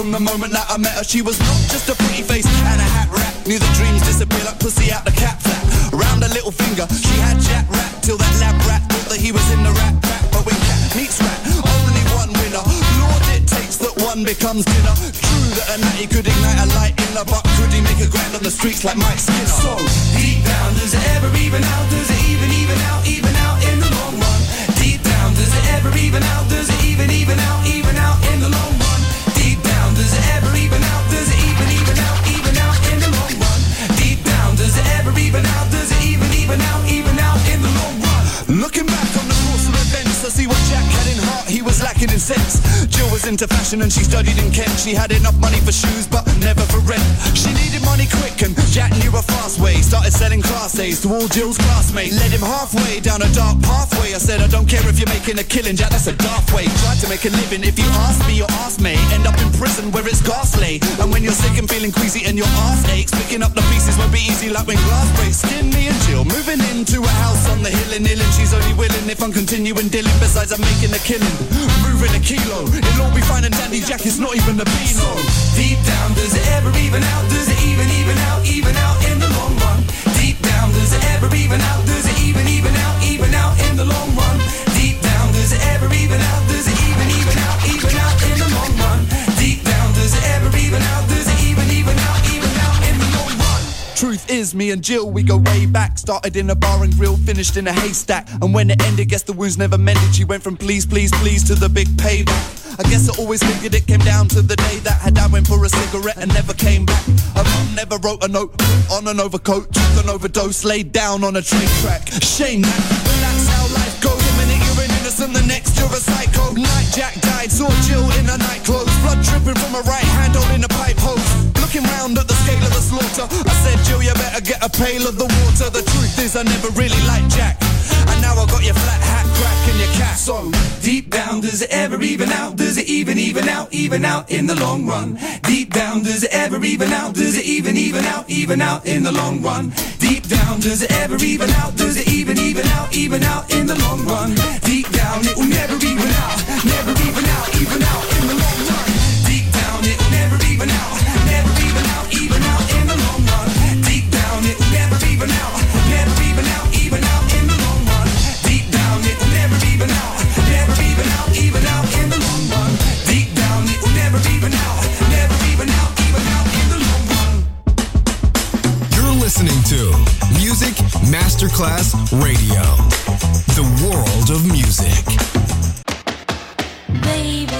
From the moment that I met her. She was not just a pretty face and a hat rack. Knew the dreams disappear like pussy out the cat flap. Around her little finger, she had Jack rap till that lab rat thought that he was in the rat pack. But when cat meets rat, only one winner. Lord, it takes that one becomes dinner. True that a natty could ignite a light in the but could he make a grand on the streets like Mike Skinner? So deep down, does it ever even out? Does it into fashion and she studied in Kent. She had enough money for shoes, but never for rent. She needed money quick and Jack knew a fast way. Started selling class A's to all Jill's classmates. Led him halfway down a dark pathway. I said, I don't care if you're making a killing, Jack. That's a daft way. Tried to make a living. If you ask me, your ass may end up in prison where it's ghastly. And when you're sick and feeling queasy and your ass aches, picking up the pieces won't be easy like when glass breaks. Skin me and Jill moving into a house on the hill in Ill and she's only willing if I'm continuing dealing. Besides, I'm making a killing, moving a kilo. It'll all be fine and dandy. Jack is not even a beano. Deep down, does it ever even out? Does it even even out? Even out in the long run? Deep down, does it ever even out? Does it even even out? Even out in the long run? Deep down, does it ever even out? Does it even even out? Even out in the long run? Deep down, does it ever even out? Truth is, me and Jill, we go way back. Started in a bar and grill, finished in a haystack. And when it ended, guess the wounds never mended. She went from please, please, please to the big payback. I guess I always figured it came down to the day that her dad went for a cigarette and never came back. Her mum never wrote a note, on an overcoat, took an overdose, laid down on a train track. Shame that, that's how life goes. The minute you're an innocent, the next you're a psycho. Night Jack died, saw Jill in her nightclothes, blood dripping from her right hand holding a pipe hose. Looking round at the scale of the slaughter, I said, Jill, you better get a pail of the water. The truth is, I never really liked Jack. And now I got your flat hat crack and your cat. So deep down, does it ever even out? Does it even even out? Even out in the long run? Deep down, does it ever even out? Does it even even out? Even out in the long run? Deep down, does it ever even out? Does it even even out? Even out in the long run? Deep down, it will never even out. Never even out. Even out in the long run? Deep down, it will never even out. Radio, the world of music. Baby, baby,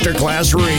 Masterclass Radio.